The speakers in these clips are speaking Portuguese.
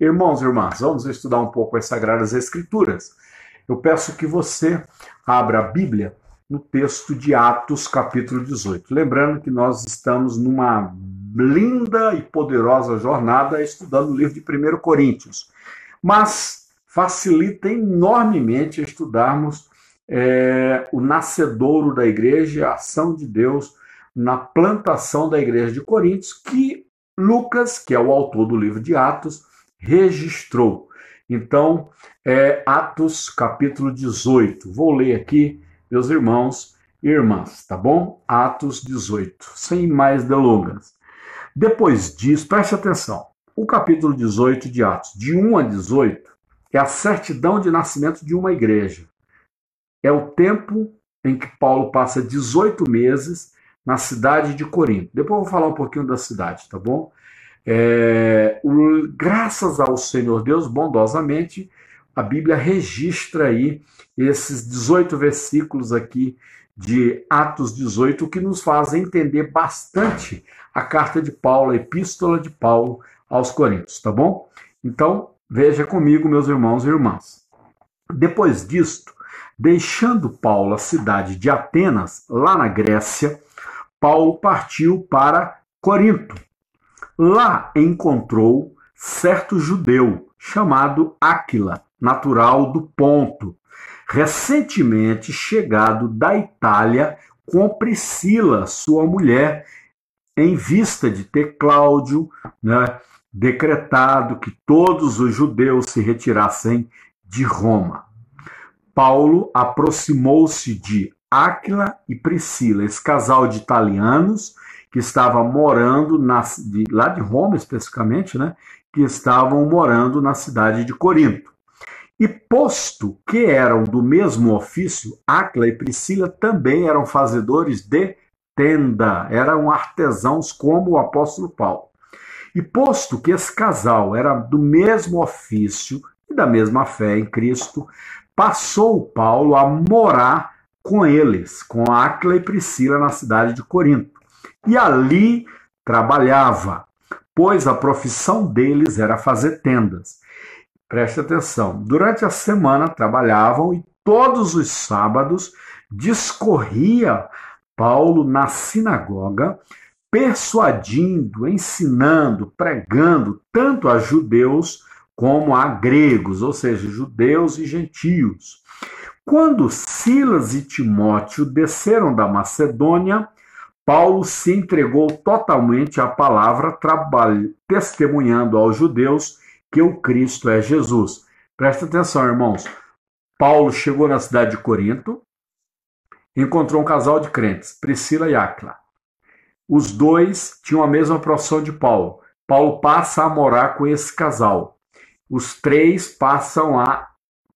Irmãos e irmãs, vamos estudar um pouco as Sagradas Escrituras. Eu peço que você abra a Bíblia no texto de Atos, capítulo 18. Lembrando que nós estamos numa linda e poderosa jornada estudando o livro de 1 Coríntios. Mas facilita enormemente estudarmos é, o nascedouro da igreja, a ação de Deus na plantação da igreja de Coríntios, que Lucas, que é o autor do livro de Atos, registrou. Então, é Atos capítulo 18. Vou ler aqui, meus irmãos e irmãs, tá bom? Atos 18, sem mais delongas. Depois disso, preste atenção. O capítulo 18 de Atos, de 1 a 18, é a certidão de nascimento de uma igreja. É o tempo em que Paulo passa 18 meses na cidade de Corinto. Depois eu vou falar um pouquinho da cidade, tá bom? É, graças ao Senhor Deus, bondosamente, a Bíblia registra aí esses 18 versículos aqui de Atos 18, que nos fazem entender bastante a carta de Paulo, a epístola de Paulo aos Coríntios, tá bom? Então, veja comigo, meus irmãos e irmãs. Depois disto, deixando Paulo a cidade de Atenas, lá na Grécia, Paulo partiu para Corinto. Lá encontrou certo judeu chamado Áquila, natural do Ponto, recentemente chegado da Itália com Priscila, sua mulher, em vista de ter Cláudio né, decretado que todos os judeus se retirassem de Roma. Paulo aproximou-se de Áquila e Priscila, esse casal de italianos que estava morando de, lá de Roma especificamente, né, que estavam morando na cidade de Corinto. E posto que eram do mesmo ofício, Áquila e Priscila também eram fazedores de tenda, eram artesãos como o apóstolo Paulo. E posto que esse casal era do mesmo ofício e da mesma fé em Cristo, passou Paulo a morar com eles, com Áquila e Priscila na cidade de Corinto. E ali trabalhava, pois a profissão deles era fazer tendas. Preste atenção, durante a semana trabalhavam e todos os sábados discorria Paulo na sinagoga, persuadindo, ensinando, pregando tanto a judeus como a gregos, ou seja, judeus e gentios. Quando Silas e Timóteo desceram da Macedônia, Paulo se entregou totalmente à palavra, testemunhando aos judeus que o Cristo é Jesus. Presta atenção, irmãos. Paulo chegou na cidade de Corinto, encontrou um casal de crentes, Priscila e Áquila. Os dois tinham a mesma profissão de Paulo. Paulo passa a morar com esse casal. Os três passam a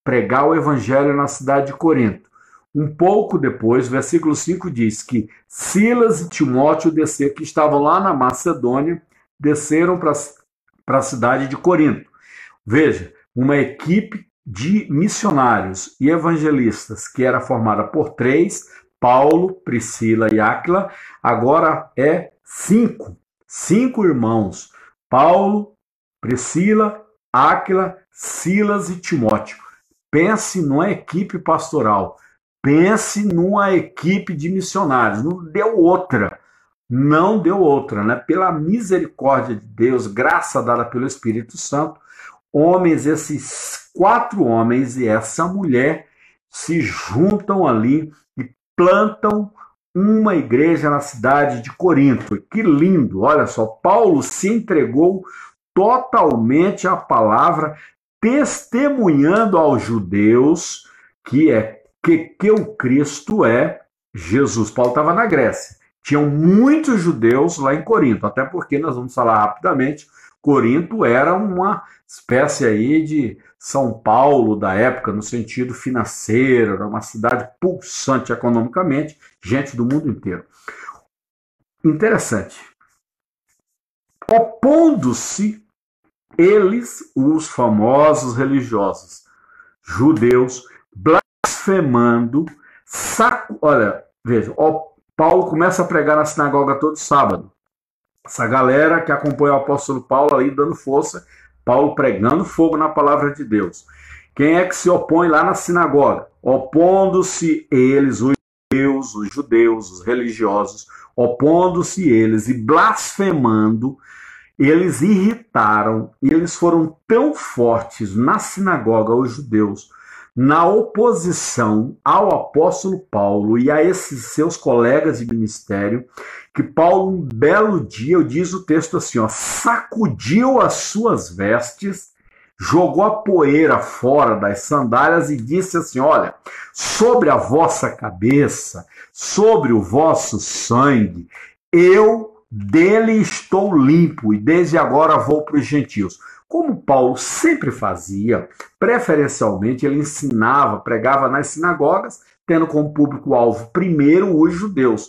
pregar o evangelho na cidade de Corinto. Um pouco depois, versículo 5 diz que Silas e Timóteo descer, que estavam lá na Macedônia, desceram para a cidade de Corinto. Veja, uma equipe de missionários e evangelistas que era formada por três, Paulo, Priscila e Áquila, agora é cinco. Cinco irmãos: Paulo, Priscila, Áquila, Silas e Timóteo. Pense numa equipe pastoral. Pense numa equipe de missionários. Não deu outra. Não deu outra, né? Pela misericórdia de Deus, graça dada pelo Espírito Santo, homens, esses quatro homens e essa mulher se juntam ali e plantam uma igreja na cidade de Corinto. Que lindo! Olha só, Paulo se entregou totalmente à palavra, testemunhando aos judeus que é que, que o Cristo é Jesus. Paulo estava na Grécia. Tinham muitos judeus lá em Corinto, até porque nós vamos falar rapidamente, Corinto era uma espécie aí de São Paulo da época, no sentido financeiro, era uma cidade pulsante economicamente, gente do mundo inteiro. Interessante. Opondo-se eles, os famosos religiosos judeus, blasfemando, saco. Olha, veja, ó, Paulo começa a pregar na sinagoga todo sábado. Essa galera que acompanha o apóstolo Paulo ali dando força, Paulo pregando fogo na palavra de Deus. Quem é que se opõe lá na sinagoga? Opondo-se eles, os judeus, os judeus, os religiosos, opondo-se eles e blasfemando, eles irritaram e eles foram tão fortes na sinagoga, os judeus, na oposição ao apóstolo Paulo e a esses seus colegas de ministério, que Paulo, um belo dia, diz o texto assim, ó, sacudiu as suas vestes, jogou a poeira fora das sandálias e disse assim: Olha, sobre a vossa cabeça, sobre o vosso sangue, eu dele estou limpo e desde agora vou para os gentios. Como Paulo sempre fazia, preferencialmente ele ensinava, pregava nas sinagogas, tendo como público-alvo primeiro os judeus.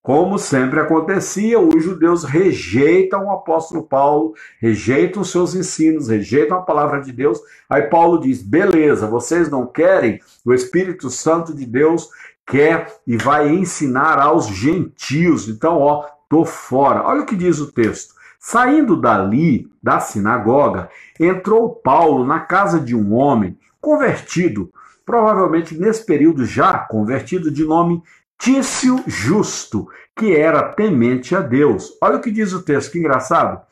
Como sempre acontecia, os judeus rejeitam o apóstolo Paulo, rejeitam seus ensinos, rejeitam a palavra de Deus. Aí Paulo diz: beleza, vocês não querem? O Espírito Santo de Deus quer e vai ensinar aos gentios. Então, ó, tô fora. Olha o que diz o texto. Saindo dali, da sinagoga, entrou Paulo na casa de um homem convertido, provavelmente nesse período já convertido, de nome Tício Justo, que era temente a Deus. Olha o que diz o texto, que engraçado.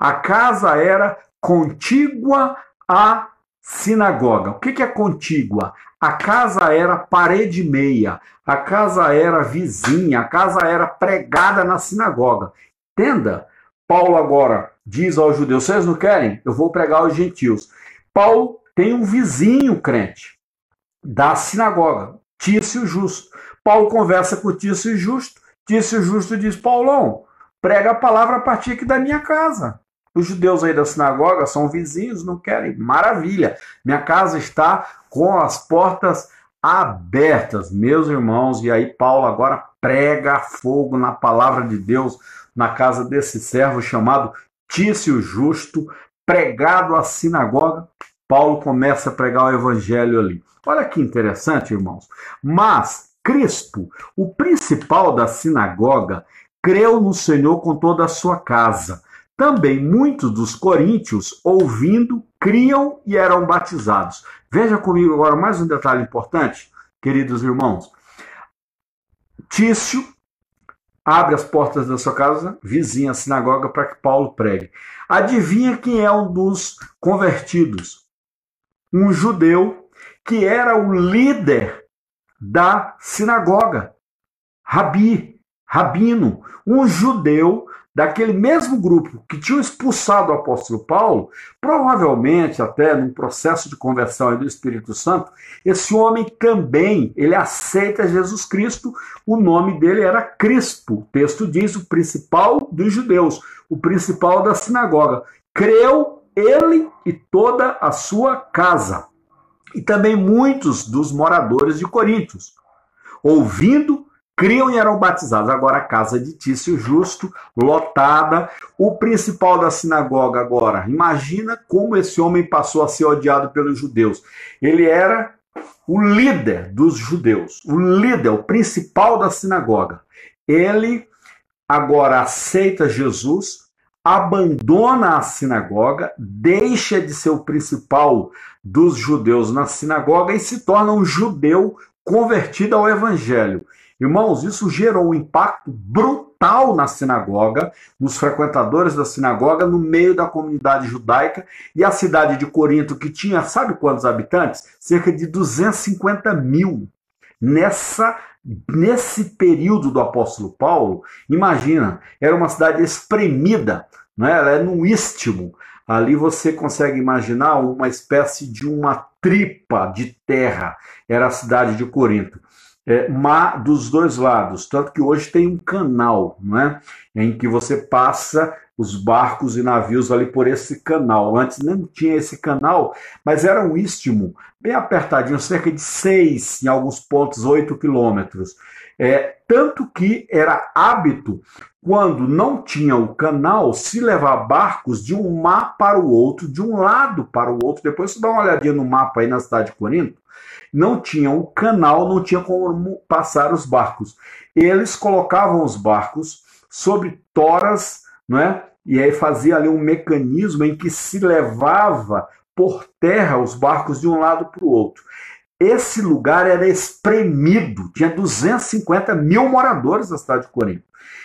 A casa era contígua à sinagoga. O que é contígua? A casa era parede meia, a casa era vizinha, a casa era pregada na sinagoga. Entenda? Paulo agora diz aos judeus: vocês não querem? Eu vou pregar aos gentios. Paulo tem um vizinho crente da sinagoga, Tício Justo. Paulo conversa com Tício Justo. Tício Justo diz: Paulão, prega a palavra a partir aqui da minha casa. Os judeus aí da sinagoga são vizinhos, não querem. Maravilha. Minha casa está com as portas abertas, meus irmãos. E aí Paulo agora prega fogo na palavra de Deus na casa desse servo chamado Tício Justo, pregado à sinagoga. Paulo começa a pregar o evangelho ali. Olha que interessante, irmãos. Mas Crispo, o principal da sinagoga, creu no Senhor com toda a sua casa. Também muitos dos coríntios, ouvindo, criam e eram batizados. Veja comigo agora mais um detalhe importante, queridos irmãos. Tício abre as portas da sua casa, vizinha a sinagoga, para que Paulo pregue. Adivinha quem é um dos convertidos? Um judeu que era o líder da sinagoga, Rabi, Rabino, um judeu daquele mesmo grupo que tinha expulsado o apóstolo Paulo, provavelmente até num processo de conversão do Espírito Santo, esse homem também, ele aceita Jesus Cristo, o nome dele era Crispo. O texto diz o principal dos judeus, o principal da sinagoga. Creu ele e toda a sua casa. E também muitos dos moradores de Corintos, ouvindo criam e eram batizados. Agora a casa de Tício Justo, lotada. O principal da sinagoga agora. Imagina como esse homem passou a ser odiado pelos judeus. Ele era o líder dos judeus, o líder, o principal da sinagoga. Ele agora aceita Jesus, abandona a sinagoga, deixa de ser o principal dos judeus na sinagoga e se torna um judeu convertido ao evangelho. Irmãos, isso gerou um impacto brutal na sinagoga, nos frequentadores da sinagoga, no meio da comunidade judaica. E a cidade de Corinto, que tinha, sabe quantos habitantes? Cerca de 250 mil. Nessa, nesse período do apóstolo Paulo, imagina, era uma cidade espremida, né? ela é num istmo. Ali você consegue imaginar uma espécie de uma tripa de terra. Era a cidade de Corinto é, mar dos dois lados, tanto que hoje tem um canal, não é? em que você passa os barcos e navios ali por esse canal. Antes não tinha esse canal, mas era um istmo bem apertadinho, cerca de 6, em alguns pontos, 8 quilômetros. É, tanto que era hábito, quando não tinha o canal, se levar barcos de um mar para o outro, de um lado para o outro. Depois você dá uma olhadinha no mapa aí na cidade de Corinto, não tinha o canal, não tinha como passar os barcos. Eles colocavam os barcos sobre toras, não é? e aí fazia ali um mecanismo em que se levava por terra os barcos de um lado para o outro. Esse lugar era espremido, tinha 250 mil moradores da cidade de Corinto.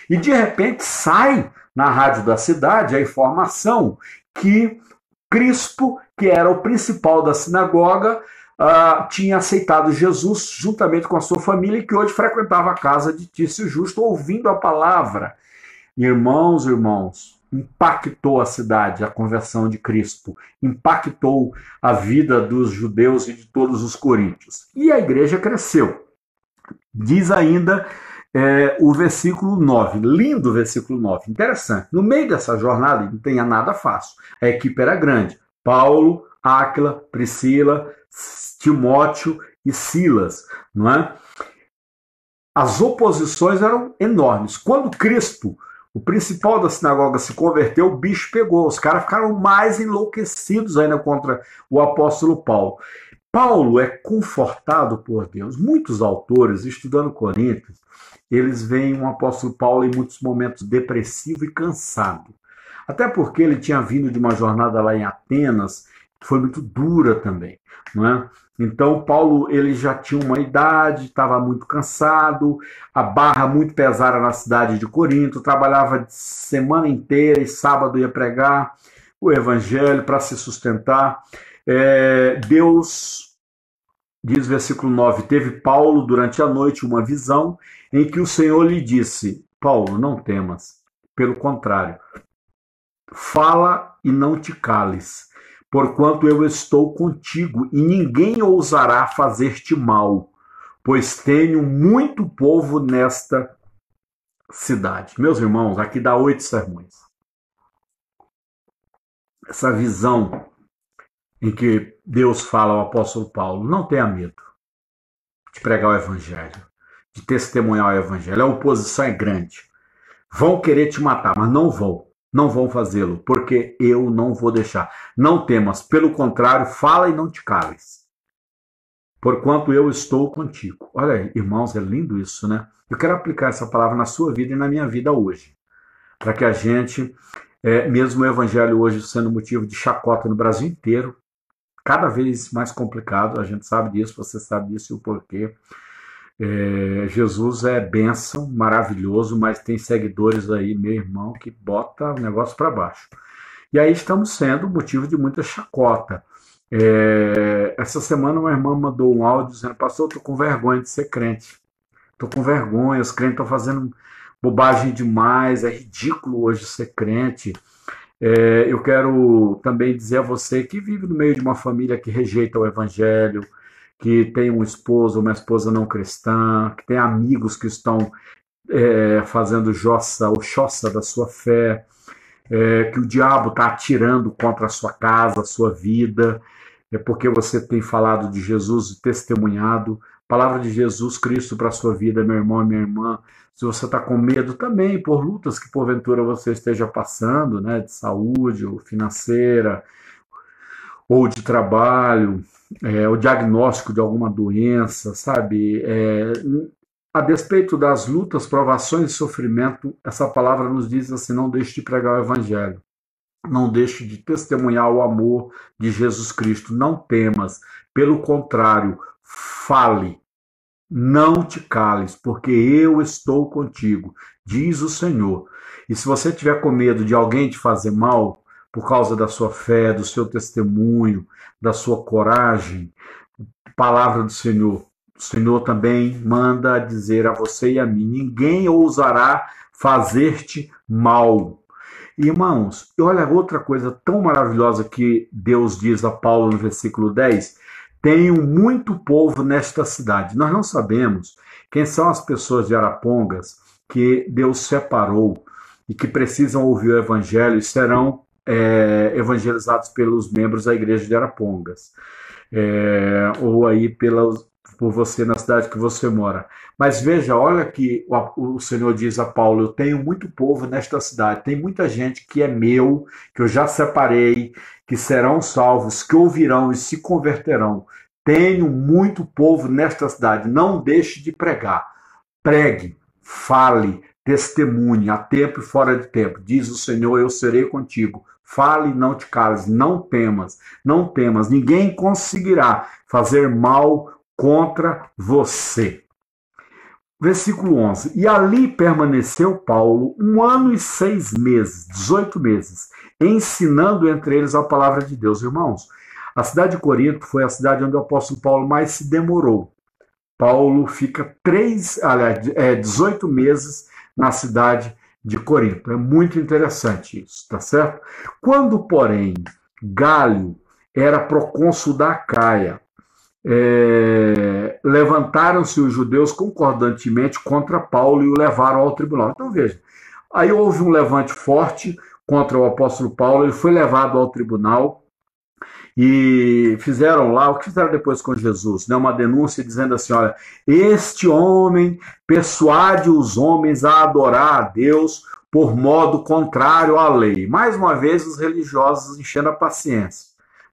E de repente sai na rádio da cidade a informação que Crispo, que era o principal da sinagoga, uh, tinha aceitado Jesus juntamente com a sua família e que hoje frequentava a casa de Tício Justo, ouvindo a palavra. Irmãos, irmãos, impactou a cidade, a conversão de Cristo, impactou a vida dos judeus e de todos os coríntios. E a igreja cresceu. Diz ainda é, o versículo 9, lindo versículo 9, interessante. No meio dessa jornada, não tinha nada fácil, a equipe era grande. Paulo, Áquila, Priscila, Timóteo e Silas, não é? As oposições eram enormes. Quando Cristo o principal da sinagoga se converteu, o bicho pegou. Os caras ficaram mais enlouquecidos ainda contra o apóstolo Paulo. Paulo é confortado por Deus. Muitos autores, estudando Coríntios, eles veem o apóstolo Paulo em muitos momentos depressivo e cansado. Até porque ele tinha vindo de uma jornada lá em Atenas, foi muito dura também. Não é? Então Paulo ele já tinha uma idade, estava muito cansado, a barra muito pesada na cidade de Corinto, trabalhava semana inteira e sábado ia pregar o evangelho para se sustentar. É, Deus, diz versículo 9, teve Paulo durante a noite uma visão em que o Senhor lhe disse: Paulo, não temas, pelo contrário, fala e não te cales porquanto eu estou contigo, e ninguém ousará fazer-te mal, pois tenho muito povo nesta cidade. Meus irmãos, aqui dá oito sermões. Essa visão em que Deus fala ao apóstolo Paulo: não tenha medo de pregar o evangelho, de testemunhar o evangelho. A oposição é grande. Vão querer te matar, mas não vão não vão fazê-lo, porque eu não vou deixar. Não temas, pelo contrário, fala e não te cales. Porquanto eu estou contigo. Olha aí, irmãos, é lindo isso, né? Eu quero aplicar essa palavra na sua vida e na minha vida hoje. Para que a gente, é, mesmo o evangelho hoje sendo motivo de chacota no Brasil inteiro, cada vez mais complicado, a gente sabe disso, você sabe disso e o porquê. É, Jesus é bênção, maravilhoso, mas tem seguidores aí, meu irmão, que bota o negócio para baixo. E aí estamos sendo motivo de muita chacota. É, essa semana uma irmã mandou um áudio dizendo, pastor, eu tô com vergonha de ser crente. Tô com vergonha, os crentes estão fazendo bobagem demais, é ridículo hoje ser crente. É, eu quero também dizer a você que vive no meio de uma família que rejeita o evangelho, que tem um esposo, uma esposa não cristã, que tem amigos que estão é, fazendo jossa ou choça da sua fé, é, que o diabo está atirando contra a sua casa, a sua vida, é porque você tem falado de Jesus e testemunhado. Palavra de Jesus Cristo para a sua vida, meu irmão e minha irmã. Se você está com medo também por lutas que porventura você esteja passando, né, de saúde ou financeira, ou de trabalho, é, o diagnóstico de alguma doença, sabe? É, a despeito das lutas, provações e sofrimento, essa palavra nos diz assim: não deixe de pregar o evangelho. Não deixe de testemunhar o amor de Jesus Cristo. Não temas. Pelo contrário, fale. Não te cales, porque eu estou contigo, diz o Senhor. E se você tiver com medo de alguém te fazer mal, por causa da sua fé, do seu testemunho, da sua coragem. Palavra do Senhor. O Senhor também manda dizer a você e a mim: ninguém ousará fazer-te mal. Irmãos, olha outra coisa tão maravilhosa que Deus diz a Paulo no versículo 10: Tenho muito povo nesta cidade. Nós não sabemos quem são as pessoas de Arapongas que Deus separou e que precisam ouvir o evangelho e serão é, evangelizados pelos membros da igreja de Arapongas, é, ou aí pelas, por você na cidade que você mora. Mas veja, olha que o, o Senhor diz a Paulo: Eu tenho muito povo nesta cidade, tem muita gente que é meu, que eu já separei, que serão salvos, que ouvirão e se converterão. Tenho muito povo nesta cidade, não deixe de pregar. Pregue, fale, testemunhe a tempo e fora de tempo. Diz o Senhor: Eu serei contigo. Fale não te cales, não temas, não temas. Ninguém conseguirá fazer mal contra você. Versículo 11: E ali permaneceu Paulo um ano e seis meses, 18 meses, ensinando entre eles a palavra de Deus. Irmãos, a cidade de Corinto foi a cidade onde o apóstolo Paulo mais se demorou. Paulo fica três, aliás, é, 18 meses na cidade de Corinto. É muito interessante isso, tá certo? Quando, porém, Galho era procônsul da Caia, é, levantaram-se os judeus concordantemente contra Paulo e o levaram ao tribunal. Então veja, aí houve um levante forte contra o apóstolo Paulo, ele foi levado ao tribunal e fizeram lá o que fizeram depois com Jesus, né? uma denúncia dizendo assim: olha, este homem persuade os homens a adorar a Deus por modo contrário à lei. Mais uma vez, os religiosos enchendo a paciência.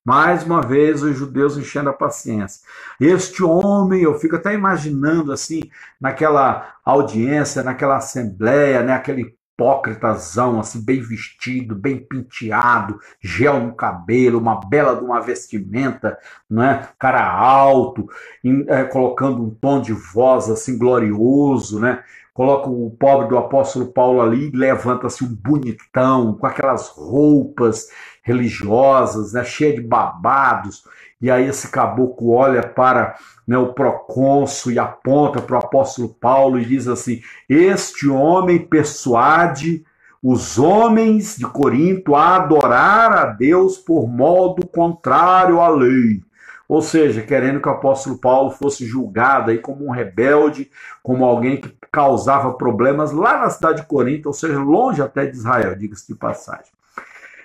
Mais uma vez, os judeus enchendo a paciência. Este homem, eu fico até imaginando assim, naquela audiência, naquela assembleia, né, aquele hipócritazão, assim, bem vestido, bem penteado, gel no cabelo, uma bela de uma vestimenta, né? cara alto, em, é, colocando um tom de voz assim glorioso, né? coloca o pobre do apóstolo Paulo ali, levanta-se um bonitão, com aquelas roupas religiosas, né, cheia de babados, e aí esse caboclo olha para né, o procônsul e aponta para o apóstolo Paulo e diz assim: Este homem persuade os homens de Corinto a adorar a Deus por modo contrário à lei. Ou seja, querendo que o apóstolo Paulo fosse julgado aí como um rebelde, como alguém que causava problemas lá na cidade de Corinto, ou seja, longe até de Israel, diga-se de passagem.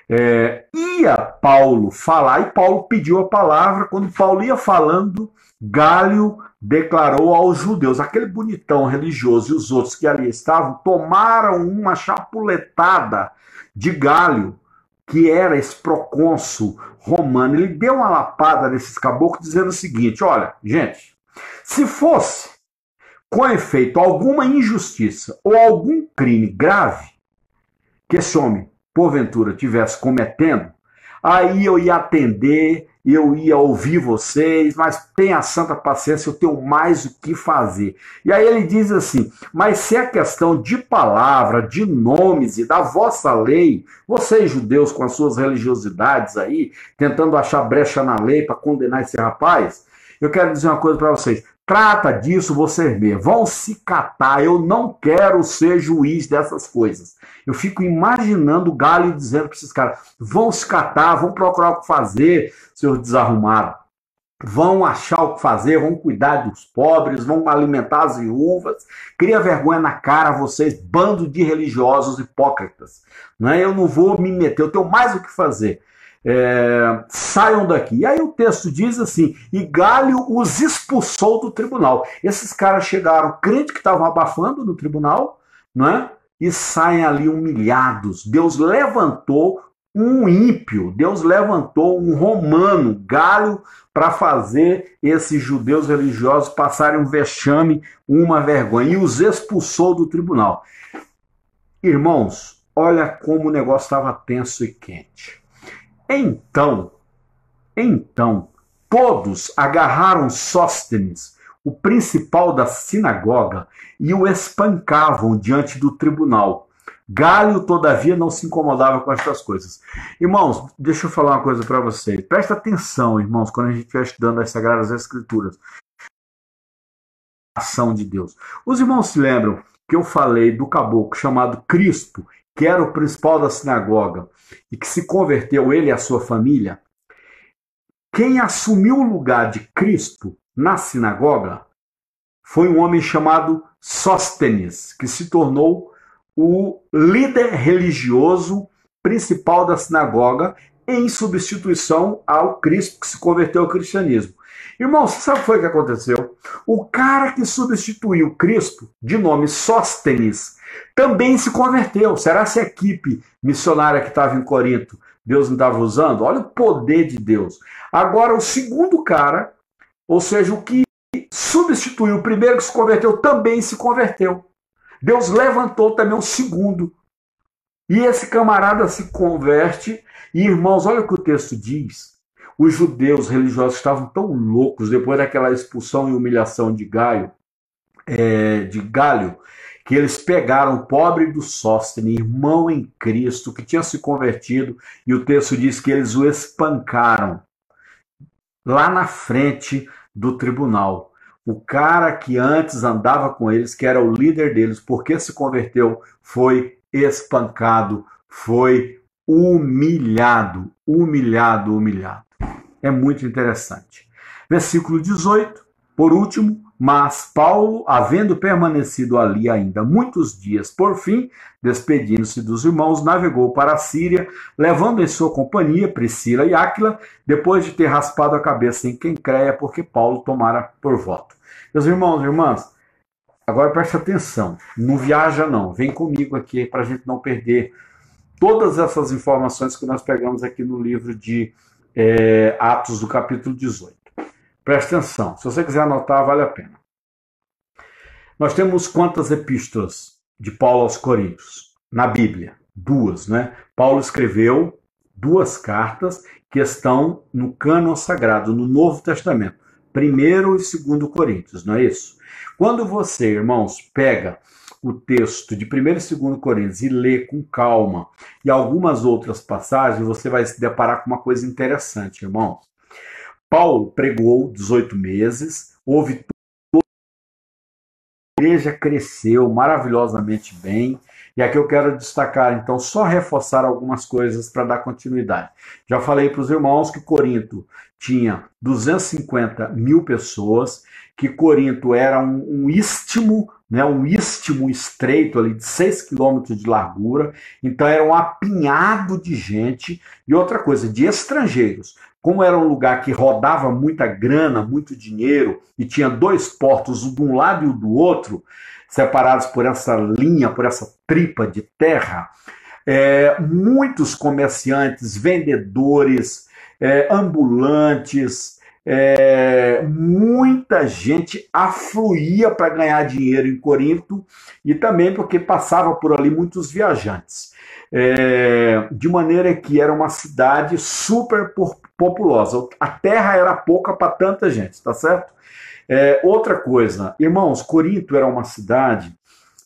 É, ia Paulo falar, e Paulo pediu a palavra, quando Paulo ia falando, Galho declarou aos judeus, aquele bonitão religioso e os outros que ali estavam, tomaram uma chapuletada de Galho, que era esse procônsul romano. Ele deu uma lapada nesses caboclos dizendo o seguinte: olha, gente, se fosse com efeito alguma injustiça ou algum crime grave que esse homem, porventura, tivesse cometendo, aí eu ia atender, eu ia ouvir vocês, mas tenha santa paciência, eu tenho mais o que fazer. E aí ele diz assim: mas se é questão de palavra, de nomes e da vossa lei, vocês judeus com as suas religiosidades aí, tentando achar brecha na lei para condenar esse rapaz, eu quero dizer uma coisa para vocês. Trata disso vocês mesmos. Vão se catar. Eu não quero ser juiz dessas coisas. Eu fico imaginando o dizendo para esses caras: vão se catar, vão procurar o que fazer, seus desarrumados. Vão achar o que fazer, vão cuidar dos pobres, vão alimentar as viúvas. Cria vergonha na cara vocês, bando de religiosos hipócritas. Não é? Eu não vou me meter, eu tenho mais o que fazer é, saiam daqui. E aí o texto diz assim: e Galho os expulsou do tribunal. Esses caras chegaram, crente que estavam abafando no tribunal, não é? E saem ali humilhados. Deus levantou um ímpio, Deus levantou um romano, Galho, para fazer esses judeus religiosos passarem um vexame, uma vergonha, e os expulsou do tribunal. Irmãos, olha como o negócio estava tenso e quente. Então, então, todos agarraram Sóstenes, o principal da sinagoga, e o espancavam diante do tribunal. Galho, todavia, não se incomodava com estas coisas. Irmãos, deixa eu falar uma coisa para vocês. Presta atenção, irmãos, quando a gente estiver estudando as Sagradas Escrituras. Ação de Deus. Os irmãos se lembram que eu falei do caboclo chamado Crispo, que era o principal da sinagoga e que se converteu ele e a sua família, quem assumiu o lugar de Cristo na sinagoga foi um homem chamado Sóstenes, que se tornou o líder religioso principal da sinagoga em substituição ao Cristo que se converteu ao cristianismo. Irmãos, sabe o que foi que aconteceu? O cara que substituiu Cristo, de nome Sóstenes, também se converteu. Será se a equipe missionária que estava em Corinto, Deus não estava usando? Olha o poder de Deus. Agora, o segundo cara, ou seja, o que substituiu o primeiro que se converteu, também se converteu. Deus levantou também um segundo. E esse camarada se converte. E irmãos, olha o que o texto diz. Os judeus religiosos estavam tão loucos depois daquela expulsão e humilhação de Gaio, é, de Galho, que eles pegaram o pobre do Sóstene, irmão em Cristo, que tinha se convertido, e o texto diz que eles o espancaram lá na frente do tribunal. O cara que antes andava com eles, que era o líder deles, porque se converteu, foi espancado, foi humilhado, humilhado, humilhado. É muito interessante. Versículo 18, por último, mas Paulo, havendo permanecido ali ainda muitos dias, por fim, despedindo-se dos irmãos, navegou para a Síria, levando em sua companhia Priscila e Áquila, depois de ter raspado a cabeça em Quencreia, porque Paulo tomara por voto. Meus irmãos e irmãs, agora preste atenção, não viaja não, vem comigo aqui para a gente não perder todas essas informações que nós pegamos aqui no livro de é, Atos do capítulo 18. Preste atenção, se você quiser anotar, vale a pena. Nós temos quantas epístolas de Paulo aos Coríntios? Na Bíblia? Duas, né? Paulo escreveu duas cartas que estão no cânon sagrado, no Novo Testamento. Primeiro e segundo Coríntios, não é isso? Quando você, irmãos, pega o texto de 1 e 2 Coríntios e lê com calma e algumas outras passagens, você vai se deparar com uma coisa interessante, irmãos. Paulo pregou 18 meses, houve a igreja cresceu maravilhosamente bem. E aqui eu quero destacar, então, só reforçar algumas coisas para dar continuidade. Já falei para os irmãos que Corinto tinha 250 mil pessoas, que Corinto era um, um istmo, né, um istmo estreito ali de 6 quilômetros de largura, então era um apinhado de gente e outra coisa, de estrangeiros como era um lugar que rodava muita grana, muito dinheiro, e tinha dois portos, um de um lado e o do outro, separados por essa linha, por essa tripa de terra, é, muitos comerciantes, vendedores, é, ambulantes, é, muita gente afluía para ganhar dinheiro em Corinto e também porque passava por ali muitos viajantes. É, de maneira que era uma cidade super populosa. A terra era pouca para tanta gente, tá certo? É, outra coisa, irmãos, Corinto era uma cidade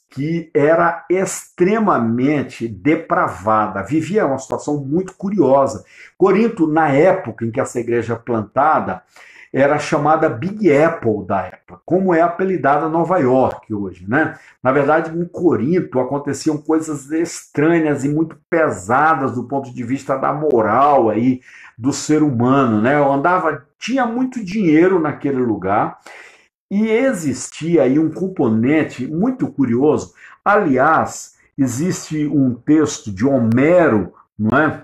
que era extremamente depravada, vivia uma situação muito curiosa. Corinto, na época em que essa igreja é plantada, era chamada Big Apple da época, como é apelidada Nova York hoje, né? Na verdade, em Corinto aconteciam coisas estranhas e muito pesadas do ponto de vista da moral aí do ser humano, né? Eu andava, tinha muito dinheiro naquele lugar e existia aí um componente muito curioso. Aliás, existe um texto de Homero, não é?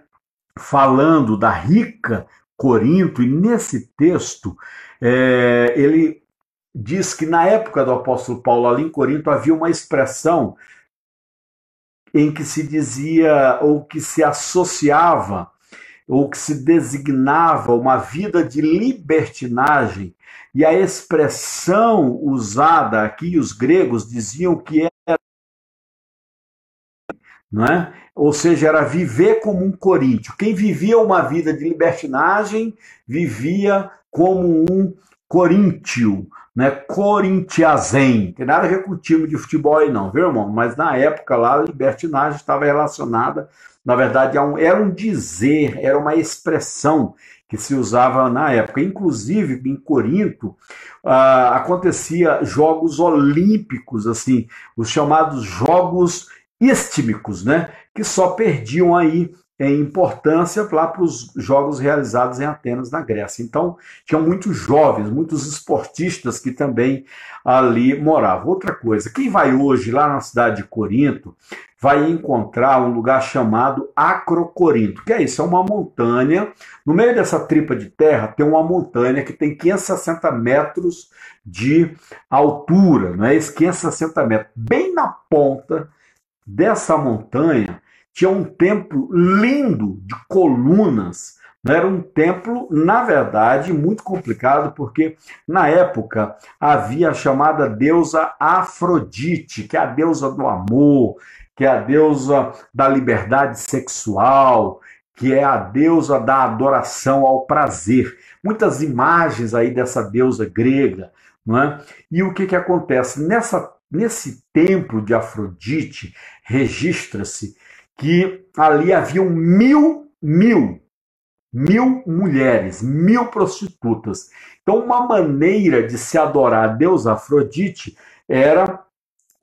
Falando da rica Corinto, e nesse texto é, ele diz que na época do apóstolo Paulo ali em Corinto havia uma expressão em que se dizia ou que se associava ou que se designava uma vida de libertinagem. E a expressão usada aqui os gregos diziam que não é? Ou seja, era viver como um coríntio. Quem vivia uma vida de libertinagem vivia como um coríntio, né? Corintiazen. Tem nada a ver com o time de futebol aí não, viu, irmão? Mas na época lá a libertinagem estava relacionada, na verdade, a um, era um dizer, era uma expressão que se usava na época. Inclusive, em Corinto, ah, acontecia jogos olímpicos, assim, os chamados jogos istímicos, né? Que só perdiam aí em importância lá para os jogos realizados em Atenas, na Grécia. Então, tinham muitos jovens, muitos esportistas que também ali moravam. Outra coisa, quem vai hoje lá na cidade de Corinto vai encontrar um lugar chamado Acrocorinto, que é isso, é uma montanha. No meio dessa tripa de terra tem uma montanha que tem 560 metros de altura, não é isso? 560 metros. Bem na ponta dessa montanha tinha um templo lindo de colunas, Era um templo, na verdade, muito complicado, porque na época havia a chamada deusa Afrodite, que é a deusa do amor, que é a deusa da liberdade sexual, que é a deusa da adoração ao prazer. Muitas imagens aí dessa deusa grega. Não é? E o que, que acontece? Nessa, nesse templo de Afrodite, registra-se que ali haviam mil, mil, mil mulheres, mil prostitutas. Então, uma maneira de se adorar a deusa Afrodite era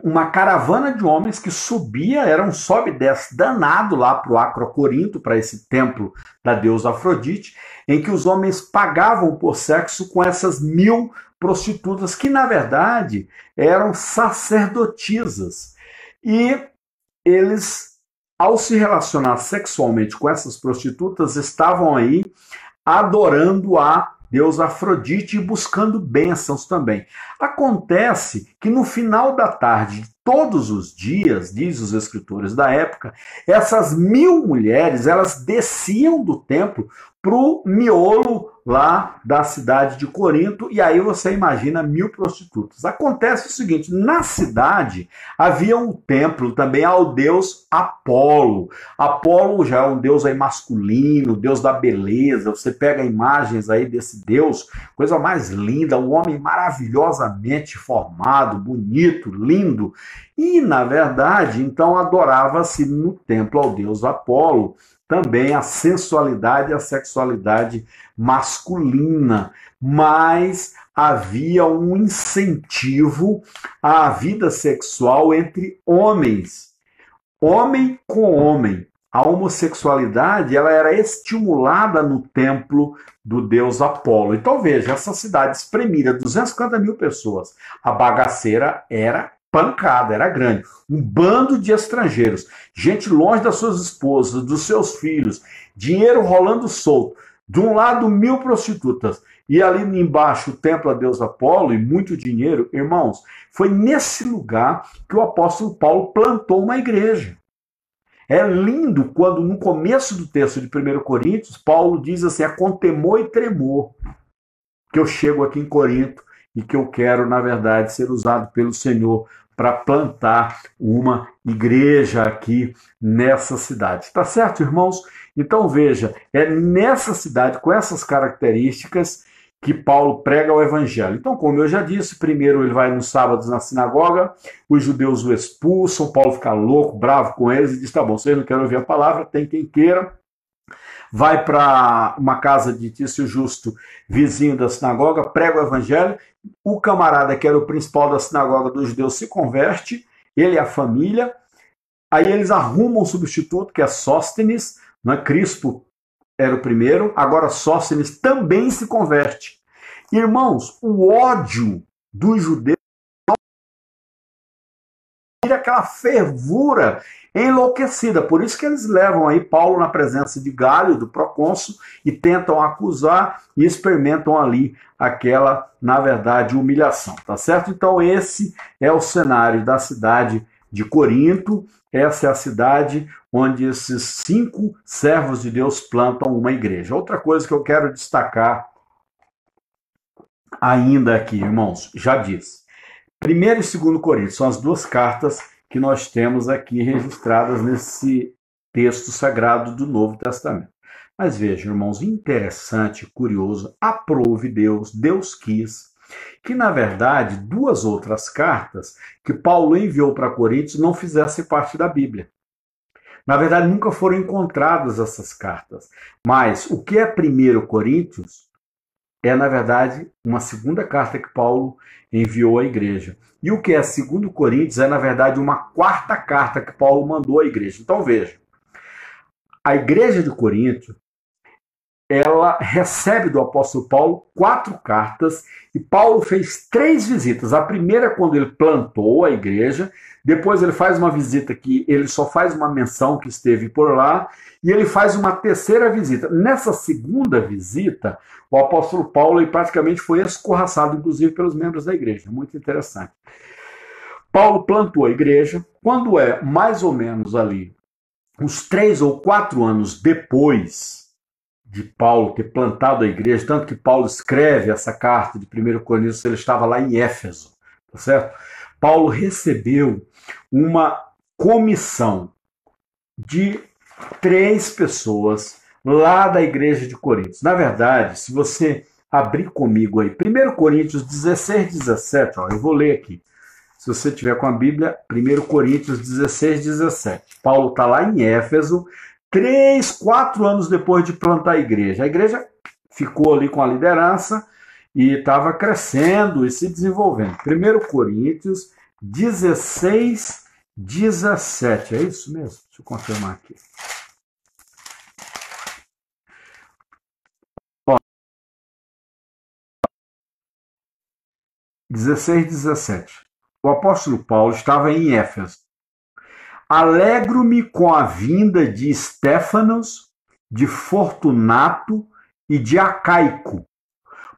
uma caravana de homens que subia, era um sobe e desce danado lá para o Acrocorinto, para esse templo da deusa Afrodite, em que os homens pagavam por sexo com essas mil prostitutas, que na verdade eram sacerdotisas. E eles, ao se relacionar sexualmente com essas prostitutas, estavam aí adorando a Deus Afrodite e buscando bênçãos também. Acontece que no final da tarde, todos os dias, diz os escritores da época, essas mil mulheres elas desciam do templo para o miolo lá da cidade de Corinto, e aí você imagina mil prostitutas. Acontece o seguinte: na cidade havia um templo também ao deus Apolo. Apolo já é um deus aí masculino, deus da beleza. Você pega imagens aí desse deus, coisa mais linda, um homem maravilhosamente formado, bonito, lindo. E na verdade, então adorava-se no templo ao deus Apolo também a sensualidade e a sexualidade masculina, mas havia um incentivo à vida sexual entre homens, homem com homem. A homossexualidade ela era estimulada no templo do deus Apolo. Então veja, essa cidade espremida, 250 mil pessoas, a bagaceira era pancada, era grande. Um bando de estrangeiros, gente longe das suas esposas, dos seus filhos, dinheiro rolando solto. De um lado, mil prostitutas, e ali embaixo o templo a Deus Apolo e muito dinheiro. Irmãos, foi nesse lugar que o apóstolo Paulo plantou uma igreja. É lindo quando, no começo do texto de 1 Coríntios, Paulo diz assim: é com temor e tremor que eu chego aqui em Corinto e que eu quero, na verdade, ser usado pelo Senhor para plantar uma igreja aqui nessa cidade. Tá certo, irmãos? Então veja, é nessa cidade, com essas características, que Paulo prega o evangelho. Então, como eu já disse, primeiro ele vai nos sábados na sinagoga, os judeus o expulsam, Paulo fica louco, bravo com eles e diz: tá bom, vocês não querem ouvir a palavra, tem quem queira. Vai para uma casa de Tício Justo, vizinho da sinagoga, prega o evangelho o camarada que era o principal da sinagoga dos judeus se converte, ele e a família. Aí eles arrumam um substituto, que é Sóstenes, né? Crispo era o primeiro, agora Sóstenes também se converte. Irmãos, o ódio dos judeus aquela fervura enlouquecida. Por isso que eles levam aí Paulo na presença de Galho, do procônsul, e tentam acusar e experimentam ali aquela, na verdade, humilhação, tá certo? Então esse é o cenário da cidade de Corinto, essa é a cidade onde esses cinco servos de Deus plantam uma igreja. Outra coisa que eu quero destacar ainda aqui, irmãos, já disse. Primeiro e segundo Coríntios são as duas cartas que nós temos aqui registradas nesse texto sagrado do Novo Testamento. Mas veja, irmãos, interessante, curioso, aprove Deus, Deus quis, que na verdade duas outras cartas que Paulo enviou para Coríntios não fizessem parte da Bíblia. Na verdade, nunca foram encontradas essas cartas. Mas o que é 1 Coríntios é, na verdade, uma segunda carta que Paulo enviou à igreja. E o que é 2 Coríntios é, na verdade, uma quarta carta que Paulo mandou à igreja. Então veja, a igreja de Corinto ela recebe do apóstolo Paulo quatro cartas e Paulo fez três visitas. A primeira quando ele plantou a igreja, depois ele faz uma visita que ele só faz uma menção que esteve por lá e ele faz uma terceira visita. Nessa segunda visita, o apóstolo Paulo ele praticamente foi escorraçado, inclusive pelos membros da igreja. Muito interessante. Paulo plantou a igreja. Quando é mais ou menos ali uns três ou quatro anos depois de Paulo ter plantado a igreja, tanto que Paulo escreve essa carta de 1 Coríntios, ele estava lá em Éfeso, tá certo? Paulo recebeu uma comissão de três pessoas lá da igreja de Coríntios. Na verdade, se você abrir comigo aí, 1 Coríntios 16, 17, ó, eu vou ler aqui. Se você tiver com a Bíblia, 1 Coríntios 16, 17. Paulo está lá em Éfeso, três, quatro anos depois de plantar a igreja. A igreja ficou ali com a liderança e estava crescendo e se desenvolvendo. 1 Coríntios 16, 17. É isso mesmo? Deixa eu confirmar aqui. 16, 17. O apóstolo Paulo estava em Éfeso. Alegro-me com a vinda de Stefanos, de Fortunato e de Acaico,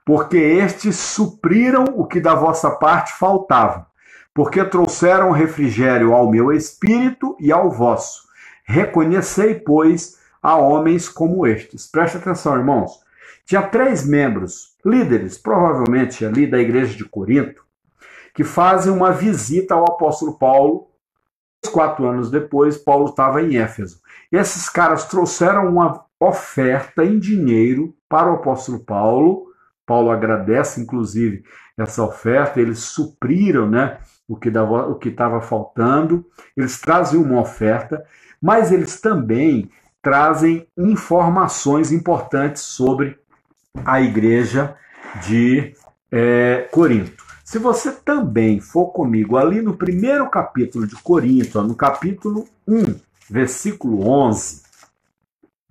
porque estes supriram o que da vossa parte faltava, porque trouxeram refrigério ao meu espírito e ao vosso. Reconhecei, pois, a homens como estes. Preste atenção, irmãos. Tinha três membros, líderes, provavelmente ali da igreja de Corinto, que fazem uma visita ao apóstolo Paulo. Quatro anos depois, Paulo estava em Éfeso. Esses caras trouxeram uma oferta em dinheiro para o apóstolo Paulo. Paulo agradece, inclusive, essa oferta. Eles supriram né, o que estava faltando. Eles trazem uma oferta, mas eles também trazem informações importantes sobre a igreja de é, Corinto. Se você também for comigo ali no primeiro capítulo de Corinto, no capítulo 1, versículo 11,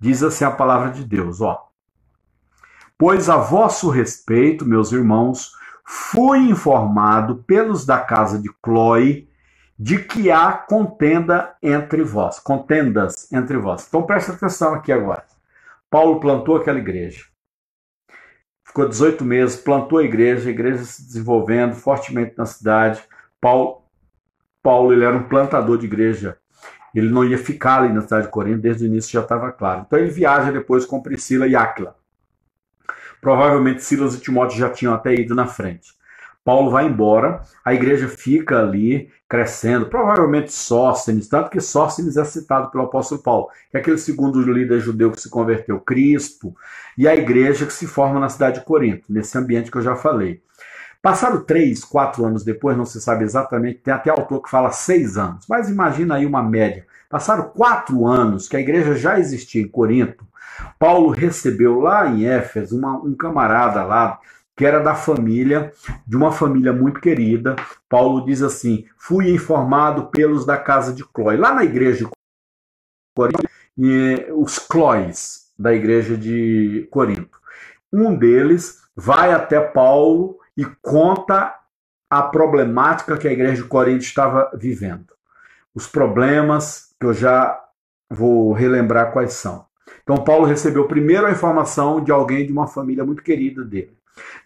diz assim a palavra de Deus, ó. Pois a vosso respeito, meus irmãos, fui informado pelos da casa de Cloe de que há contenda entre vós, contendas entre vós. Então presta atenção aqui agora. Paulo plantou aquela igreja ficou 18 meses, plantou a igreja, a igreja se desenvolvendo fortemente na cidade. Paulo, Paulo ele era um plantador de igreja. Ele não ia ficar ali na cidade de Corinto, desde o início já estava claro. Então ele viaja depois com Priscila e Áquila. Provavelmente Silas e Timóteo já tinham até ido na frente. Paulo vai embora, a igreja fica ali crescendo, provavelmente Sóstenes, tanto que Sóstenes é citado pelo apóstolo Paulo, que é aquele segundo líder judeu que se converteu, Crispo, e a igreja que se forma na cidade de Corinto, nesse ambiente que eu já falei. Passado três, quatro anos depois, não se sabe exatamente, tem até autor que fala seis anos, mas imagina aí uma média. Passaram quatro anos que a igreja já existia em Corinto, Paulo recebeu lá em Éfeso uma, um camarada lá que era da família, de uma família muito querida. Paulo diz assim: fui informado pelos da casa de Clói. Lá na igreja de Corinto, os Clóis da igreja de Corinto. Um deles vai até Paulo e conta a problemática que a igreja de Corinto estava vivendo. Os problemas que eu já vou relembrar quais são. Então, Paulo recebeu primeiro a informação de alguém de uma família muito querida dele.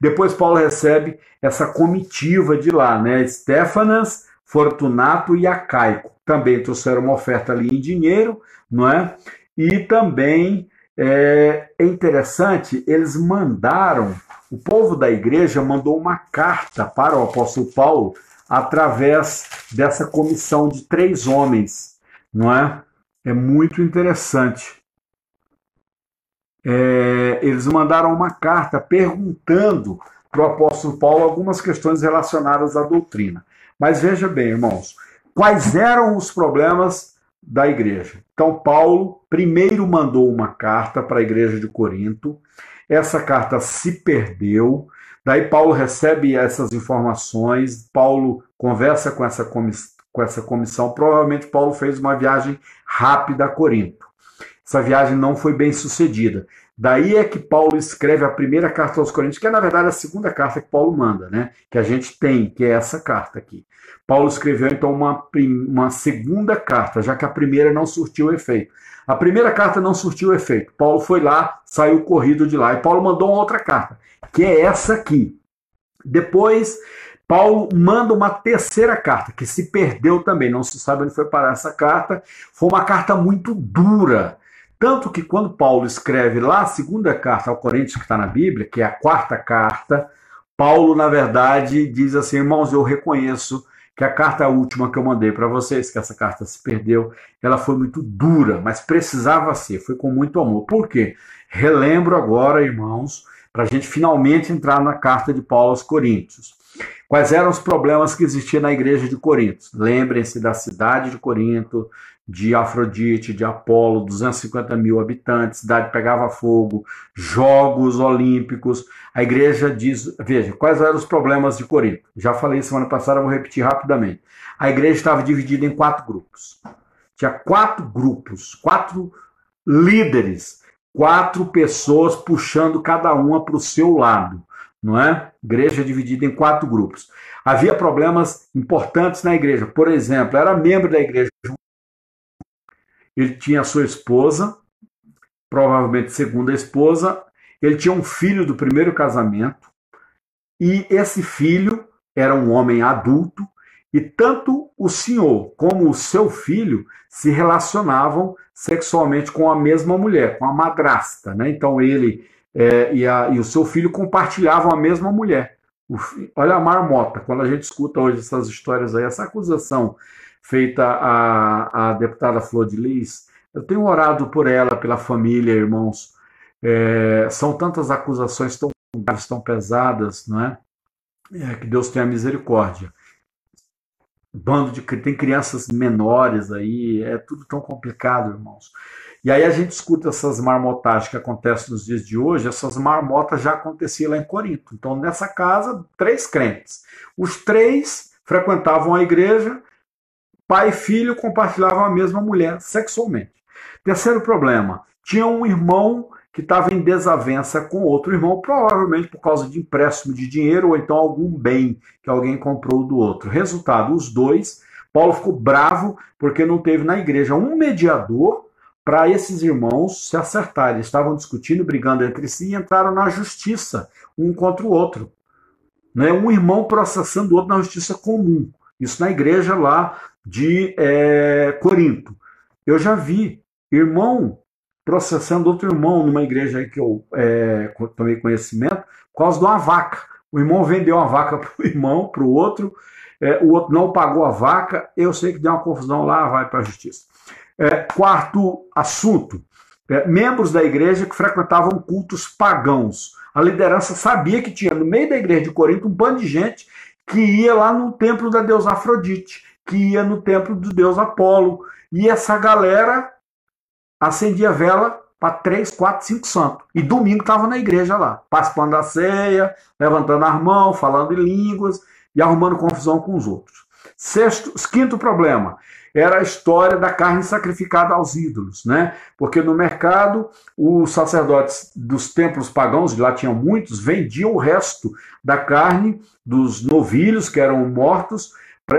Depois Paulo recebe essa comitiva de lá, né? Stefanas, Fortunato e Acaico. Também trouxeram uma oferta ali em dinheiro, não é? E também é, é interessante, eles mandaram, o povo da igreja mandou uma carta para o apóstolo Paulo através dessa comissão de três homens, não é? É muito interessante é, eles mandaram uma carta perguntando para o apóstolo Paulo algumas questões relacionadas à doutrina. Mas veja bem, irmãos, quais eram os problemas da igreja? Então, Paulo primeiro mandou uma carta para a igreja de Corinto, essa carta se perdeu. Daí Paulo recebe essas informações, Paulo conversa com essa, com essa comissão. Provavelmente Paulo fez uma viagem rápida a Corinto essa viagem não foi bem sucedida. Daí é que Paulo escreve a primeira carta aos Coríntios, que é na verdade a segunda carta que Paulo manda, né? Que a gente tem, que é essa carta aqui. Paulo escreveu então uma, uma segunda carta, já que a primeira não surtiu efeito. A primeira carta não surtiu efeito. Paulo foi lá, saiu corrido de lá. E Paulo mandou uma outra carta, que é essa aqui. Depois, Paulo manda uma terceira carta, que se perdeu também. Não se sabe onde foi parar essa carta. Foi uma carta muito dura Tanto que quando Paulo escreve lá a segunda carta ao Coríntios, que está na Bíblia, que é a quarta carta, Paulo, na verdade, diz assim: irmãos, eu reconheço que a carta última que eu mandei para vocês, que essa carta se perdeu, ela foi muito dura, mas precisava ser, foi com muito amor. Por quê? Relembro agora, irmãos, para a gente finalmente entrar na carta de Paulo aos Coríntios. Quais eram os problemas que existiam na igreja de Corinto? Lembrem-se da cidade de Corinto, de Afrodite, de Apolo, 250 mil habitantes, cidade pegava fogo, Jogos Olímpicos. A igreja diz. Veja, quais eram os problemas de Corinto? Já falei semana passada, vou repetir rapidamente. A igreja estava dividida em quatro grupos. Tinha quatro grupos, quatro líderes, quatro pessoas puxando cada uma para o seu lado não é? Igreja dividida em quatro grupos. Havia problemas importantes na igreja. Por exemplo, era membro da igreja. Ele tinha sua esposa, provavelmente segunda esposa. Ele tinha um filho do primeiro casamento. E esse filho era um homem adulto. E tanto o senhor como o seu filho se relacionavam sexualmente com a mesma mulher, com a madrasta. Né? Então ele é, e, a, e, o seu filho compartilhavam a mesma mulher. Olha a marmota, quando a gente escuta hoje essas histórias aí, essa acusação feita à, à deputada Flor de Lis, eu tenho orado por ela, pela família, irmãos. É, são tantas acusações tão graves, tão pesadas, não é? é? Que Deus tenha misericórdia. Bando de tem crianças menores aí, é tudo tão complicado, irmãos. E aí a gente escuta essas marmotagens que acontecem nos dias de hoje, essas marmotas já aconteciam lá em Corinto. Então, nessa casa, três crentes. Os três frequentavam a igreja, pai e filho compartilhavam a mesma mulher sexualmente. Terceiro problema, tinha um irmão que estava em desavença com outro irmão, provavelmente por causa de empréstimo de dinheiro ou então algum bem que alguém comprou do outro. Resultado, os dois, Paulo ficou bravo porque não teve na igreja um mediador para esses irmãos se acertarem. Eles estavam discutindo, brigando entre si e entraram na justiça, um contra o outro. Né? Um irmão processando o outro na justiça comum. Isso na igreja lá de é, Corinto. Eu já vi irmão processando outro irmão numa igreja aí que eu é, tomei conhecimento, por causa de uma vaca. O irmão vendeu uma vaca para o irmão, para o outro, é, o outro não pagou a vaca, eu sei que deu uma confusão lá, vai para a justiça. É, quarto assunto: é, membros da igreja que frequentavam cultos pagãos. A liderança sabia que tinha no meio da igreja de Corinto um bando de gente que ia lá no templo da deusa Afrodite, que ia no templo do deus Apolo. E essa galera acendia vela para três, quatro, cinco santos. E domingo estava na igreja lá, participando da ceia, levantando as mãos, falando em línguas e arrumando confusão com os outros. Sexto, quinto problema era a história da carne sacrificada aos ídolos, né? Porque no mercado os sacerdotes dos templos pagãos, lá tinham muitos, vendiam o resto da carne dos novilhos que eram mortos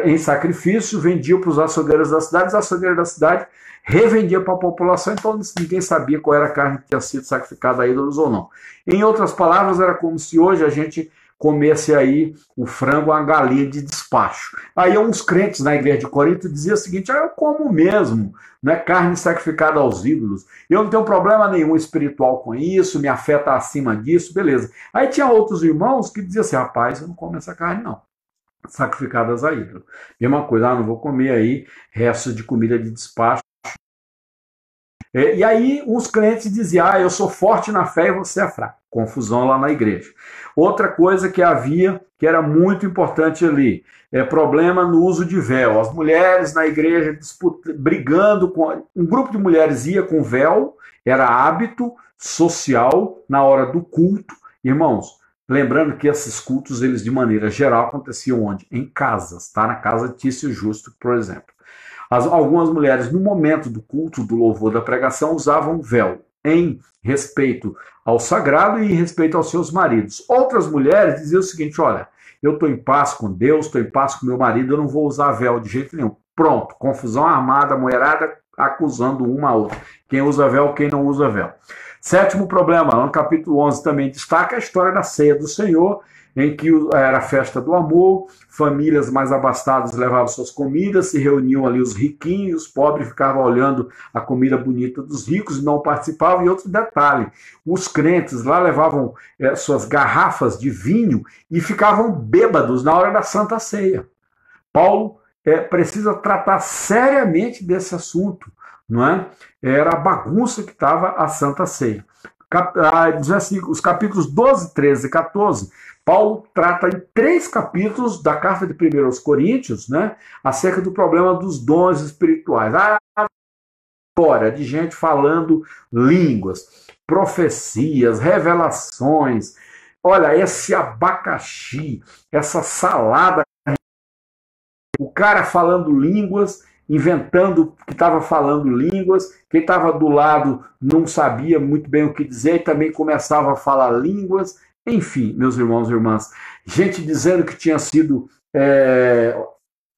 em sacrifício, vendiam para os açougueiros da cidade, os açougueiros da cidade revendiam para a população, então ninguém sabia qual era a carne que tinha sido sacrificada a ídolos ou não. Em outras palavras, era como se hoje a gente comesse aí o frango a galinha de despacho. Aí uns crentes na igreja de Corinto diziam o seguinte: ah, eu como mesmo, né, carne sacrificada aos ídolos. Eu não tenho problema nenhum espiritual com isso, me afeta acima disso, beleza. Aí tinha outros irmãos que diziam assim: rapaz, eu não como essa carne não. Sacrificadas a ídolo. Mesma coisa, ah, não vou comer aí restos de comida de despacho. É, e aí uns crentes diziam: ah, eu sou forte na fé e você é fraco. Confusão lá na igreja. Outra coisa que havia, que era muito importante ali, é problema no uso de véu. As mulheres na igreja disputa, brigando com. Um grupo de mulheres ia com véu, era hábito social na hora do culto. Irmãos, lembrando que esses cultos, eles de maneira geral aconteciam onde? Em casas, tá? Na casa de Tício Justo, por exemplo. As, algumas mulheres, no momento do culto, do louvor, da pregação, usavam véu em respeito ao sagrado e em respeito aos seus maridos. Outras mulheres diziam o seguinte: olha, eu estou em paz com Deus, estou em paz com meu marido, eu não vou usar véu de jeito nenhum. Pronto, confusão armada, mulherada acusando uma a outra. Quem usa véu, quem não usa véu. Sétimo problema, no capítulo 11 também destaca a história da ceia do Senhor, em que era a festa do amor, famílias mais abastadas levavam suas comidas, se reuniam ali os riquinhos, os pobres ficavam olhando a comida bonita dos ricos e não participavam. E outro detalhe: os crentes lá levavam é, suas garrafas de vinho e ficavam bêbados na hora da Santa Ceia. Paulo é, precisa tratar seriamente desse assunto, não é? Era a bagunça que estava a Santa Ceia. Cap, ah, assim, os capítulos 12, 13 e 14 Paulo trata em três capítulos da carta de 1 aos Coríntios, né, acerca do problema dos dons espirituais. A história de gente falando línguas, profecias, revelações. Olha, esse abacaxi, essa salada. O cara falando línguas, inventando que estava falando línguas, quem estava do lado não sabia muito bem o que dizer e também começava a falar línguas. Enfim, meus irmãos e irmãs, gente dizendo que tinha sido é,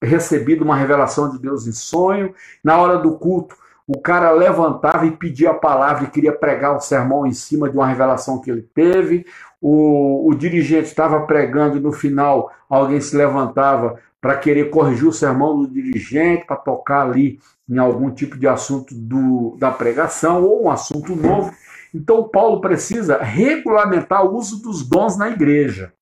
recebido uma revelação de Deus em sonho, na hora do culto, o cara levantava e pedia a palavra e queria pregar um sermão em cima de uma revelação que ele teve. O, o dirigente estava pregando e no final alguém se levantava para querer corrigir o sermão do dirigente, para tocar ali em algum tipo de assunto do, da pregação ou um assunto novo. Então, Paulo precisa regulamentar o uso dos dons na igreja.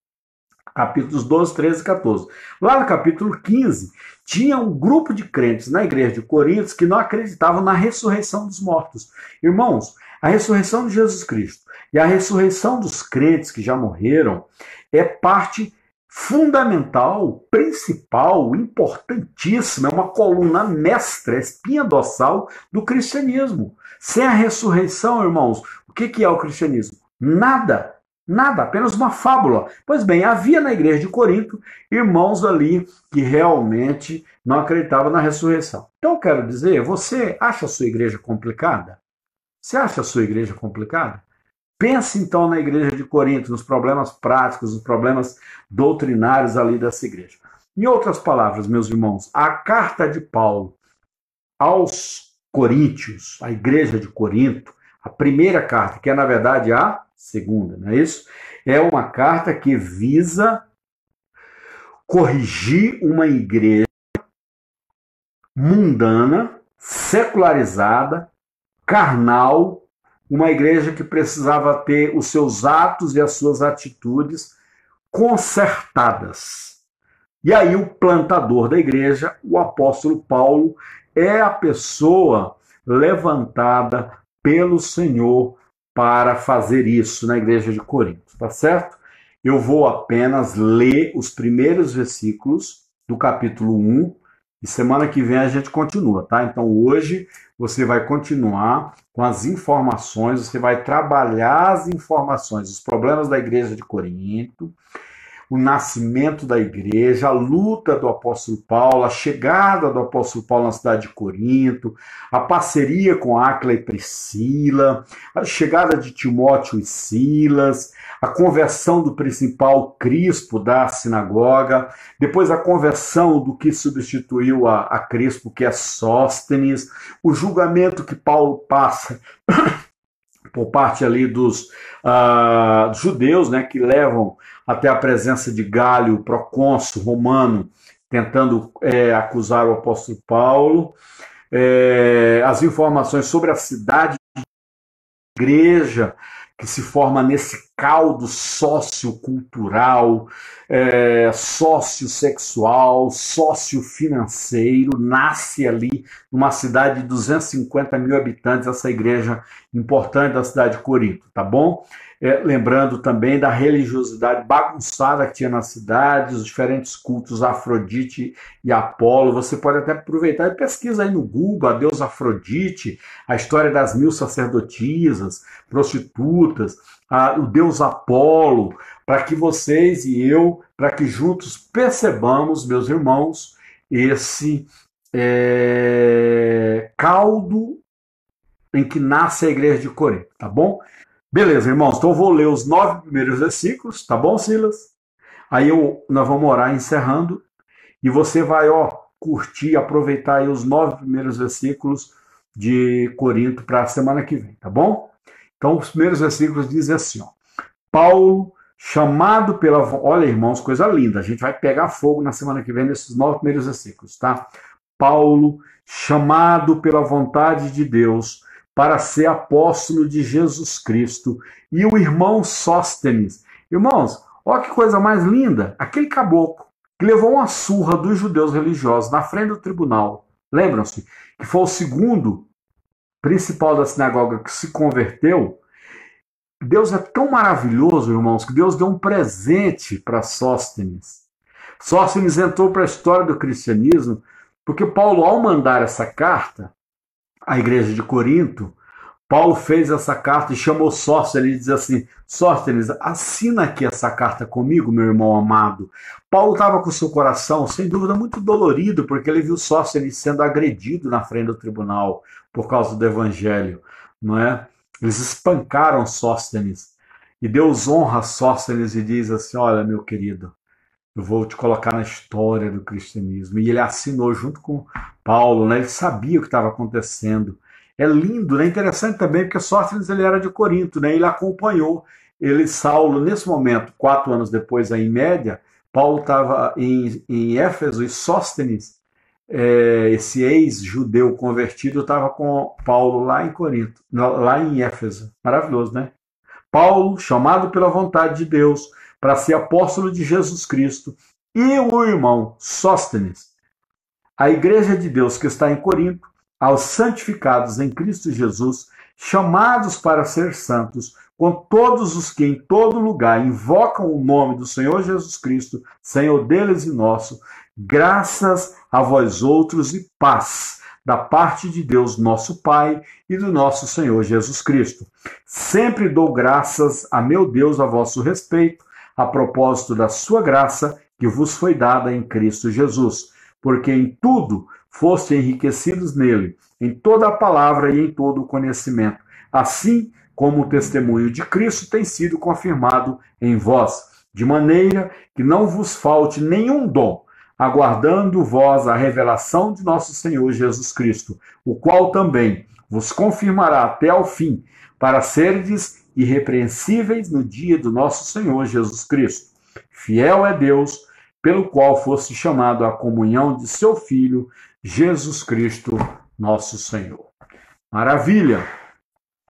Capítulos 12, 13 e 14. Lá no capítulo 15, tinha um grupo de crentes na igreja de Coríntios que não acreditavam na ressurreição dos mortos. Irmãos, a ressurreição de Jesus Cristo e a ressurreição dos crentes que já morreram é parte fundamental, principal, importantíssima, é uma coluna mestra, espinha dorsal do cristianismo. Sem a ressurreição, irmãos, o que, é o cristianismo? Nada. Nada, apenas uma fábula. Pois bem, havia na igreja de Corinto irmãos ali que realmente não acreditavam na ressurreição. Então, eu quero dizer, você acha a sua igreja complicada? Você acha a sua igreja complicada? Pense então na igreja de Corinto, nos problemas práticos, nos problemas doutrinários ali dessa igreja. Em outras palavras, meus irmãos, a carta de Paulo aos Coríntios, a igreja de Corinto, a primeira carta, que é na verdade a segunda, não é isso? É uma carta que visa corrigir uma igreja mundana, secularizada, carnal, uma igreja que precisava ter os seus atos e as suas atitudes consertadas. E aí o plantador da igreja, o apóstolo Paulo, é a pessoa levantada pelo Senhor para fazer isso na igreja de Corinto, tá certo? Eu vou apenas ler os primeiros versículos do capítulo 1 e semana que vem a gente continua, tá? Então hoje você vai continuar com as informações, você vai trabalhar as informações, os problemas da igreja de Corinto, o nascimento da igreja, a luta do apóstolo Paulo, a chegada do apóstolo Paulo na cidade de Corinto, a parceria com Acla e Priscila, a chegada de Timóteo e Silas, a conversão do principal Crispo da sinagoga, depois a conversão do que substituiu a, a Crispo, que é Sóstenes, o julgamento que Paulo passa por parte ali dos uh, judeus, né, que levam até a presença de Galho, procônsul romano, tentando é, acusar o apóstolo Paulo. É, as informações sobre a cidade, igreja, que se forma nesse caldo sociocultural, é, sociosexual, sociofinanceiro, nasce ali numa cidade de 250 mil habitantes, essa igreja importante da cidade de Corinto, tá bom? É, lembrando também da religiosidade bagunçada que tinha na cidade, os diferentes cultos Afrodite e Apolo. Você pode até aproveitar e pesquisa aí no Google a deusa Afrodite, a história das mil sacerdotisas, prostitutas, a, o deus Apolo, para que vocês e eu, para que juntos percebamos, meus irmãos, esse é, caldo em que nasce a igreja de Corinto, tá bom? Beleza, irmãos, então eu vou ler os nove primeiros versículos, tá bom, Silas? Aí eu, nós vamos orar encerrando e você vai, ó, curtir, aproveitar aí os nove primeiros versículos de Corinto para a semana que vem, tá bom? Então, os primeiros versículos dizem assim: ó, Paulo, chamado pela. Olha, irmãos, coisa linda. A gente vai pegar fogo na semana que vem nesses nove primeiros versículos, tá? Paulo, chamado pela vontade de Deus para ser apóstolo de Jesus Cristo, e o irmão Sóstenes. Irmãos, olha que coisa mais linda! Aquele caboclo que levou uma surra dos judeus religiosos na frente do tribunal. Lembram-se que foi o segundo principal da sinagoga que se converteu, Deus é tão maravilhoso, irmãos, que Deus deu um presente para Sóstenes. Sóstenes entrou para a história do cristianismo porque Paulo, ao mandar essa carta à igreja de Corinto, Paulo fez essa carta e chamou Sóstenes e diz assim: Sóstenes, assina aqui essa carta comigo, meu irmão amado. Paulo estava com seu coração, sem dúvida, muito dolorido, porque ele viu Sóstenes sendo agredido na frente do tribunal por causa do evangelho, não é? Eles espancaram Sóstenes. E Deus honra Sóstenes e diz assim: Olha, meu querido, eu vou te colocar na história do cristianismo. E ele assinou junto com Paulo, né? ele sabia o que estava acontecendo. É lindo, né? Interessante também, porque Sóstenes ele era de Corinto, né? Ele acompanhou ele, Saulo, nesse momento, quatro anos depois, em média, Paulo estava em, em Éfeso e Sóstenes é, esse ex-judeu convertido estava com Paulo lá em Corinto, lá em Éfeso. Maravilhoso, né? Paulo, chamado pela vontade de Deus para ser apóstolo de Jesus Cristo, e o irmão Sóstenes, a igreja de Deus que está em Corinto, aos santificados em Cristo Jesus, chamados para ser santos, com todos os que em todo lugar invocam o nome do Senhor Jesus Cristo, Senhor deles e nosso, graças a vós outros e paz da parte de Deus, nosso Pai, e do nosso Senhor Jesus Cristo. Sempre dou graças a meu Deus a vosso respeito, a propósito da sua graça que vos foi dada em Cristo Jesus, porque em tudo foste enriquecidos nele, em toda a palavra e em todo o conhecimento, assim como o testemunho de Cristo tem sido confirmado em vós, de maneira que não vos falte nenhum dom aguardando vós a revelação de nosso Senhor Jesus Cristo, o qual também vos confirmará até ao fim, para serdes irrepreensíveis no dia do nosso Senhor Jesus Cristo. Fiel é Deus, pelo qual foste chamado à comunhão de seu Filho, Jesus Cristo, nosso Senhor. Maravilha!